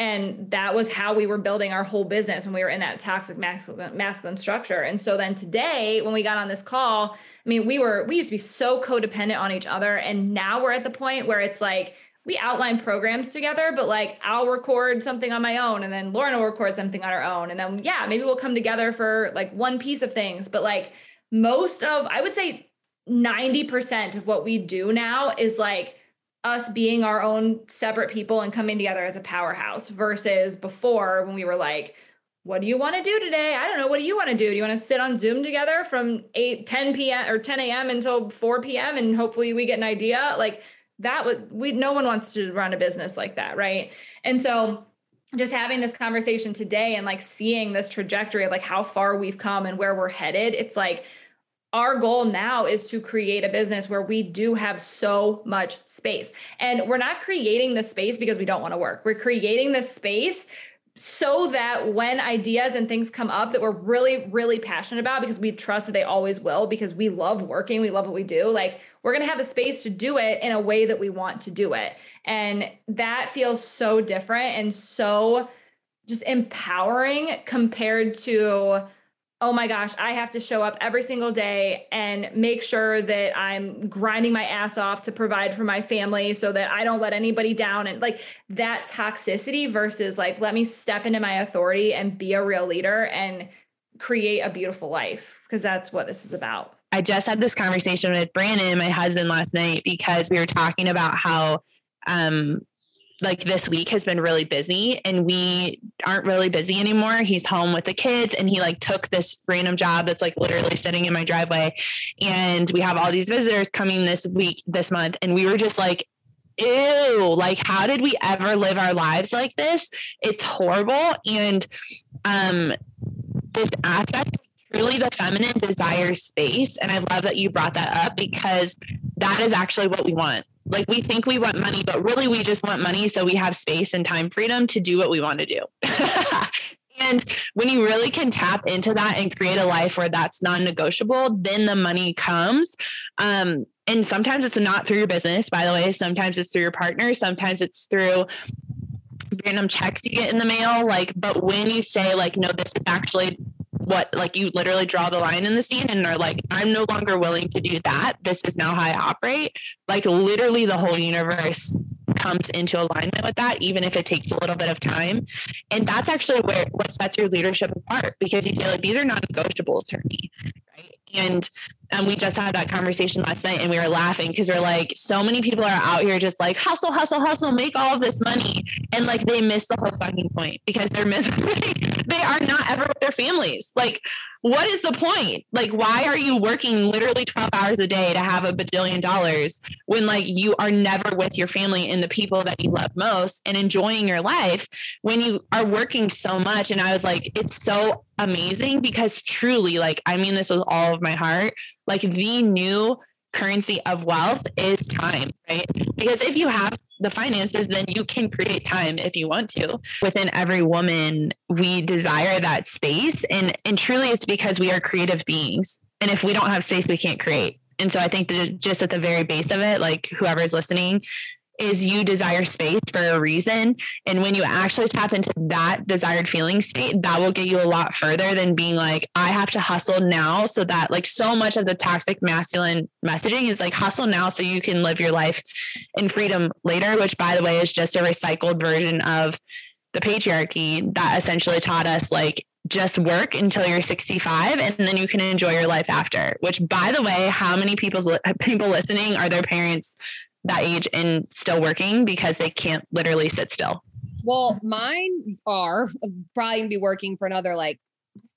And that was how we were building our whole business when we were in that toxic masculine, masculine structure. And so then today, when we got on this call, I mean, we were, we used to be so codependent on each other. And now we're at the point where it's like, we outline programs together, but like I'll record something on my own and then Lauren will record something on her own. And then, yeah, maybe we'll come together for like one piece of things. But like most of, I would say 90% of what we do now is like us being our own separate people and coming together as a powerhouse versus before when we were like, what do you want to do today? I don't know. What do you want to do? Do you want to sit on Zoom together from 8, 10 p.m. or 10 a.m. until 4 p.m. and hopefully we get an idea? Like that would we no one wants to run a business like that, right? And so just having this conversation today and like seeing this trajectory of like how far we've come and where we're headed, it's like our goal now is to create a business where we do have so much space. And we're not creating the space because we don't want to work. We're creating the space so that when ideas and things come up that we're really really passionate about because we trust that they always will because we love working we love what we do like we're going to have the space to do it in a way that we want to do it and that feels so different and so just empowering compared to oh my gosh, I have to show up every single day and make sure that I'm grinding my ass off to provide for my family so that I don't let anybody down. And like that toxicity versus like, let me step into my authority and be a real leader and create a beautiful life because that's what this is about. I just had this conversation with Brandon, my husband, last night because we were talking about how um, like this week has been really busy and we aren't really busy anymore. He's home with the kids and he like took this random job that's like literally sitting in my driveway. And we have all these visitors coming this week, this month. And we were just like, ew, like how did we ever live our lives like this? It's horrible. And um this aspect truly the feminine desire space. And I love that you brought that up because that is actually what we want like we think we want money, but really we just want money so we have space and time freedom to do what we want to do. and when you really can tap into that and create a life where that's non-negotiable, then the money comes. Um, and sometimes it's not through your business, by the way. Sometimes it's through your partner. Sometimes it's through random checks you get in the mail. Like, but when you say like, no, this is actually what like you literally draw the line in the sand and are like i'm no longer willing to do that. This is now how i operate. Like literally the whole universe comes into alignment with that even if it takes a little bit of time. And that's actually where what sets your leadership apart because you say like these are non-negotiables for me right and um, we just had that conversation last night and we were laughing because we're like so many people are out here just like hustle hustle hustle make all of this money. And like they miss the whole fucking point because they're miserable they are not ever with their families. Like what is the point? Like why are you working literally 12 hours a day to have a bajillion dollars when like you are never with your family and the people that you love most and enjoying your life when you are working so much? And i was like it's so amazing because truly like i mean this with all of my heart like the new currency of wealth is time, right? Because if you have the finances, then you can create time if you want to. Within every woman, we desire that space. And, and truly, it's because we are creative beings. And if we don't have space, we can't create. And so I think that just at the very base of it, like whoever's listening, is you desire space for a reason. And when you actually tap into that desired feeling state, that will get you a lot further than being like, I have to hustle now. So that, like, so much of the toxic masculine messaging is like, hustle now so you can live your life in freedom later, which, by the way, is just a recycled version of the patriarchy that essentially taught us, like, just work until you're 65 and then you can enjoy your life after which by the way how many people's people listening are their parents that age and still working because they can't literally sit still? Well, mine are probably be working for another like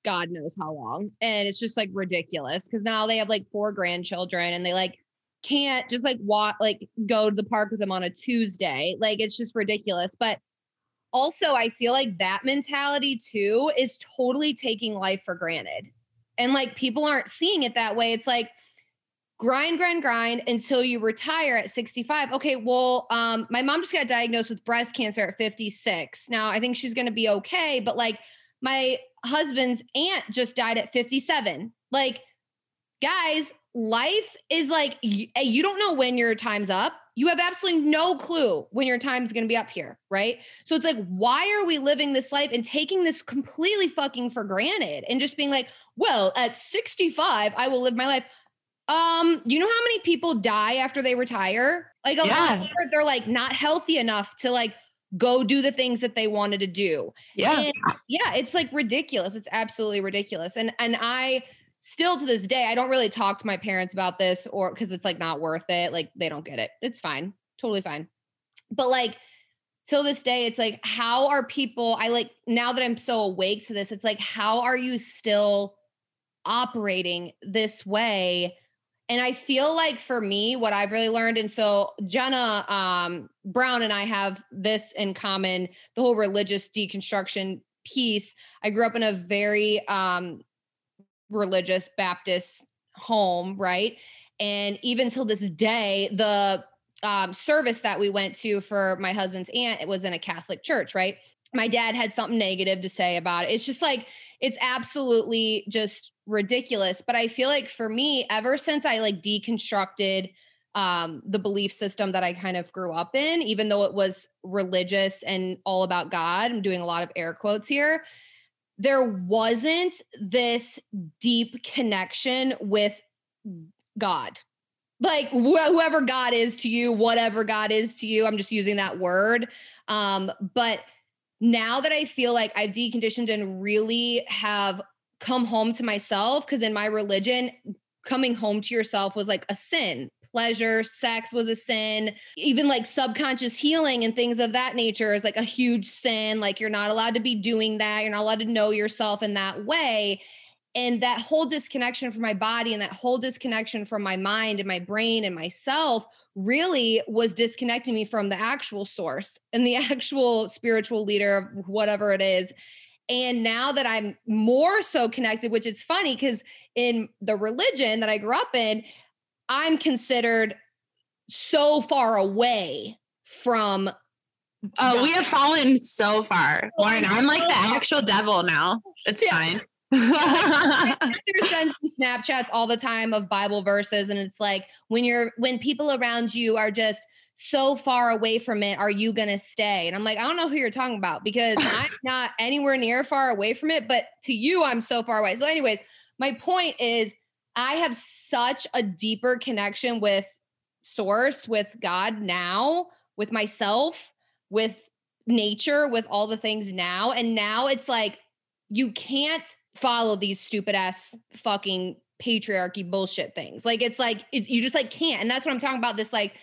God knows how long. And it's just like ridiculous because now they have like four grandchildren and they like can't just like walk, like go to the park with them on a Tuesday. Like it's just ridiculous. But also, I feel like that mentality too is totally taking life for granted. And like people aren't seeing it that way. It's like, grind, grind, grind until you retire at 65. Okay, well, um, my mom just got diagnosed with breast cancer at 56. Now I think she's gonna be okay, but like my husband's aunt just died at 57. Like, guys, life is like you, you don't know when your time's up. You have absolutely no clue when your time's going to be up here, right? So it's like, why are we living this life and taking this completely fucking for granted and just being like, well, at 65, I will live my life. Um, you know how many people die after they retire? Like a Yeah. lot, they're like not healthy enough to like go do the things that they wanted to do. Yeah. And yeah, it's like ridiculous. It's absolutely ridiculous. And and I still to this day, I don't really talk to my parents about this or because it's like not worth it. Like they don't get it. It's fine. Totally fine. But like till this day, it's like, how are people? I like now that I'm so awake to this, it's like, how are you still operating this way? And I feel like for me, what I've really learned, and so Jenna um, Brown and I have this in common the whole religious deconstruction piece. I grew up in a very um, religious Baptist home, right? And even till this day, the um, service that we went to for my husband's aunt, it was in a Catholic church, right? My dad had something negative to say about it. It's just like, it's absolutely just ridiculous. But I feel like for me, ever since I like deconstructed um, the belief system that I kind of grew up in, even though it was religious and all about God, I'm doing a lot of air quotes here. There wasn't this deep connection with God. Like wh- whoever God is to you, whatever God is to you, I'm just using that word. Um, but now that I feel like I've deconditioned and really have come home to myself, because in my religion, coming home to yourself was like a sin. Pleasure, sex was a sin. Even like subconscious healing and things of that nature is like a huge sin. Like you're not allowed to be doing that. You're not allowed to know yourself in that way. And that whole disconnection from my body and that whole disconnection from my mind and my brain and myself really was disconnecting me from the actual source and the actual spiritual leader, of whatever it is. And now that I'm more so connected, which is funny because in the religion that I grew up in, I'm considered so far away from. Oh, we have fallen so far. Lauren, I'm like the actual devil now. It's Yeah. fine. sister sends me Snapchats all the time of Bible verses, and it's like when you're when people around you are just so far away from it, are you gonna stay? And I'm like, I don't know who you're talking about because I'm not anywhere near far away from it, but to you, I'm so far away. So, anyways, my point is I have such a deeper connection with source, with God now, with myself, with nature, with all the things now. And now it's like you can't follow these stupid ass fucking patriarchy bullshit things. Like it's like it, you just like can't. And that's what I'm talking about this like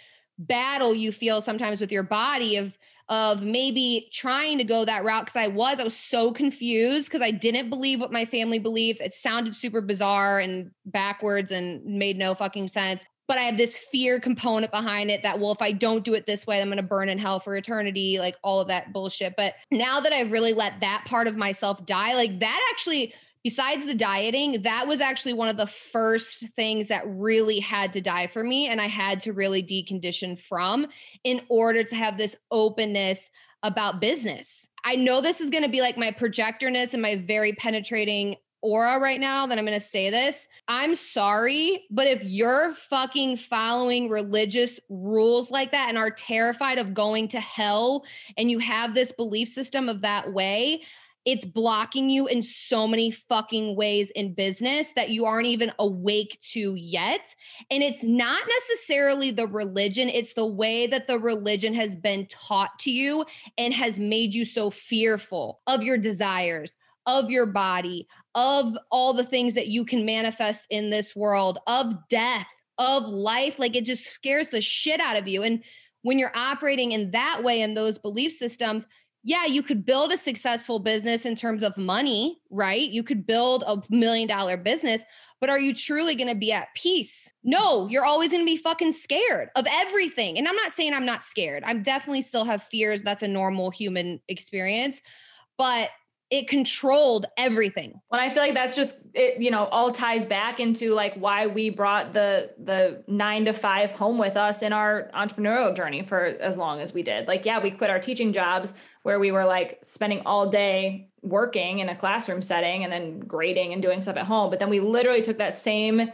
battle you feel sometimes with your body of of maybe trying to go that route because I was I was so confused because I didn't believe what my family believed. It sounded super bizarre and backwards and made no fucking sense. But I have this fear component behind it that, well, if I don't do it this way, I'm to burn in hell for eternity, like all of that bullshit. But now that I've really let that part of myself die, like that actually, besides the dieting, that was actually one of the first things that really had to die for me. And I had to really decondition from in order to have this openness about business. I know this is going to be like my projectorness and my very penetrating aura right now that I'm going to say this. I'm sorry, but if you're fucking following religious rules like that and are terrified of going to hell and you have this belief system of that way, it's blocking you in so many fucking ways in business that you aren't even awake to yet. And it's not necessarily the religion, it's the way that the religion has been taught to you and has made you so fearful of your desires, of your body, of all the things that you can manifest in this world, of death, of life. Like it just scares the shit out of you. And when you're operating in that way in those belief systems, yeah, you could build a successful business in terms of money, right? You could build a million dollar business, but are you truly going to be at peace? No, you're always going to be fucking scared of everything. And I'm not saying I'm not scared. I'm definitely still have fears. That's a normal human experience, but it controlled everything. Well, I feel like that's just it, you know, all ties back into like why we brought the the nine to five home with us in our entrepreneurial journey for as long as we did. Like, yeah, we quit our teaching jobs where we were like spending all day working in a classroom setting and then grading and doing stuff at home. But then we literally took that same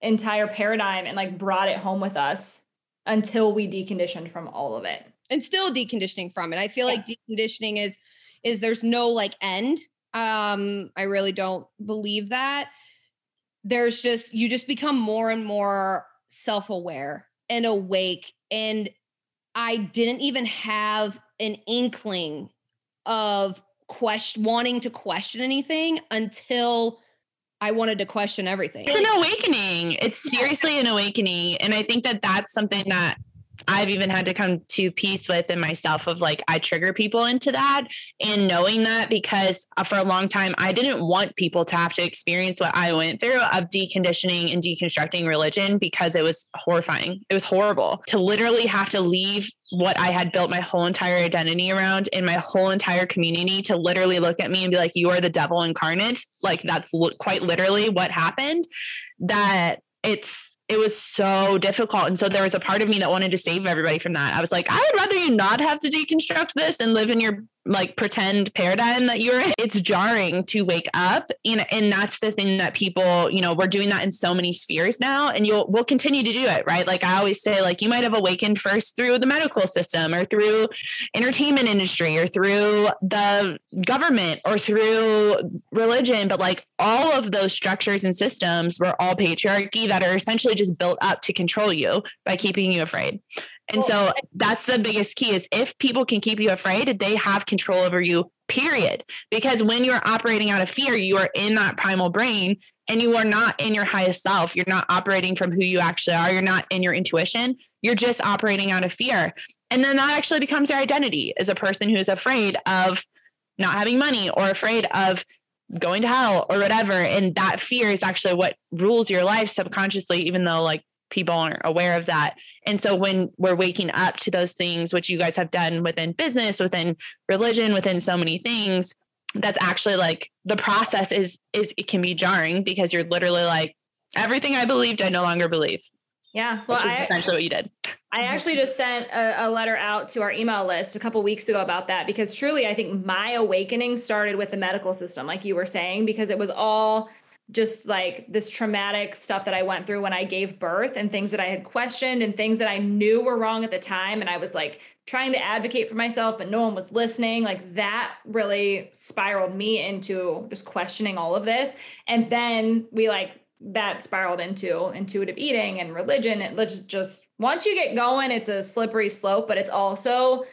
entire paradigm and like brought it home with us until we deconditioned from all of it. And still deconditioning from it. I feel yeah. like deconditioning is is there's no like end. Um I really don't believe that. There's just you just become more and more self-aware and awake and I didn't even have an inkling of question wanting to question anything until I wanted to question everything. It's an awakening. It's seriously an awakening. And I think that that's something that I've even had to come to peace with in myself of like I trigger people into that and knowing that because uh, for a long time I didn't want people to have to experience what I went through of deconditioning and deconstructing religion because it was horrifying. It was horrible to literally have to leave what I had built my whole entire identity around in my whole entire community to literally look at me and be like, you are the devil incarnate. Like that's quite literally what happened. That it's it was so difficult. And so there was a part of me that wanted to save everybody from that. I was like, I would rather you not have to deconstruct this and live in your like pretend paradigm that you're in. It's jarring to wake up. And, and that's the thing that people, you know, we're doing that in so many spheres now. And you'll we'll continue to do it, right? Like I always say, like you might have awakened first through the medical system or through entertainment industry or through the government or through religion. But like all of those structures and systems were all patriarchy that are essentially just built up to control you by keeping you afraid. And so that's the biggest key is if people can keep you afraid, they have control over you, period. Because when you're operating out of fear, you are in that primal brain and you are not in your highest self. You're not operating from who you actually are. You're not in your intuition. You're just operating out of fear. And then that actually becomes your identity as a person who's afraid of not having money or afraid of going to hell or whatever. And that fear is actually what rules your life subconsciously, even though like people aren't aware of that. And so when we're waking up to those things, which you guys have done within business, within religion, within so many things, that's actually like the process is is it can be jarring because you're literally like everything I believed I no longer believe. Yeah, well, I, essentially what you did. I actually just sent a, a, letter out to our email list a couple weeks ago about that because truly, I think my awakening started with the medical system, like you were saying, because it was all just like this traumatic stuff that I went through when I gave birth and things that I had questioned and things that I knew were wrong at the time. And I was like trying to advocate for myself, but no one was listening. Like that really spiraled me into just questioning all of this. And then we like that spiraled into intuitive eating and religion. It let's just once you get going, it's a slippery slope, but it's also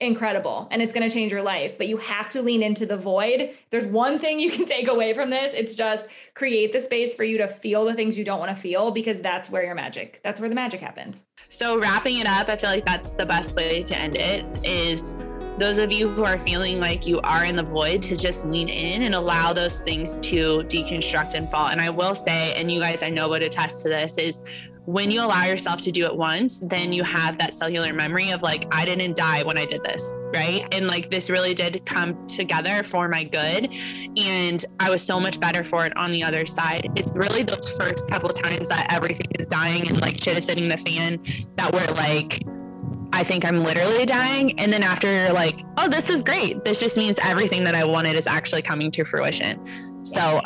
incredible and it's going to change your life but you have to lean into the void. There's one thing you can take away from this it's just create the space for you to feel the things you don't want to feel because that's where your magic that's where the magic happens. So wrapping it up i feel like that's the best way to end it is those of you who are feeling like you are in the void to just lean in and allow those things to deconstruct and fall. And i will say and you guys i know would attest to this is when you allow yourself to do it once, then you have that cellular memory of like, I didn't die when I did this, right? And like, this really did come together for my good. And I was so much better for it on the other side. It's really the first couple of times that everything is dying and like shit is hitting the fan that we're like, I think I'm literally dying. And then after you're like, oh, this is great. This just means everything that I wanted is actually coming to fruition. So,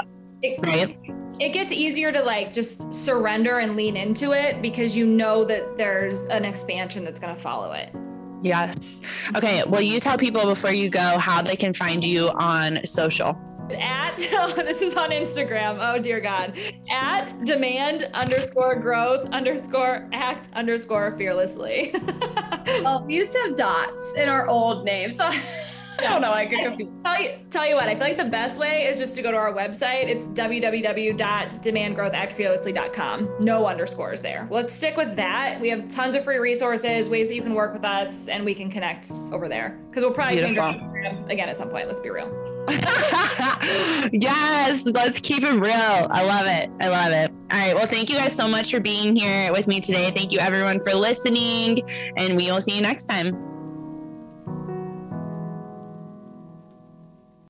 right? It gets easier to like just surrender and lean into it because you know that there's an expansion that's going to follow it. Yes. Okay. Well, you tell people before you go how they can find you on social. At oh, this is on Instagram. Oh dear God. At demand underscore growth underscore act underscore fearlessly. well, we used to have dots in our old name. So I don't know. I get confused. Tell you, tell you what, I feel like the best way is just to go to our website. It's www.demandgrowthactfearlessly.com. No underscores there. Let's stick with that. We have tons of free resources, ways that you can work with us, and we can connect over there. Because we'll probably Beautiful. change our Instagram again at some point. Let's be real. yes, let's keep it real. I love it. I love it. All right. Well, thank you guys so much for being here with me today. Thank you everyone for listening, and we will see you next time.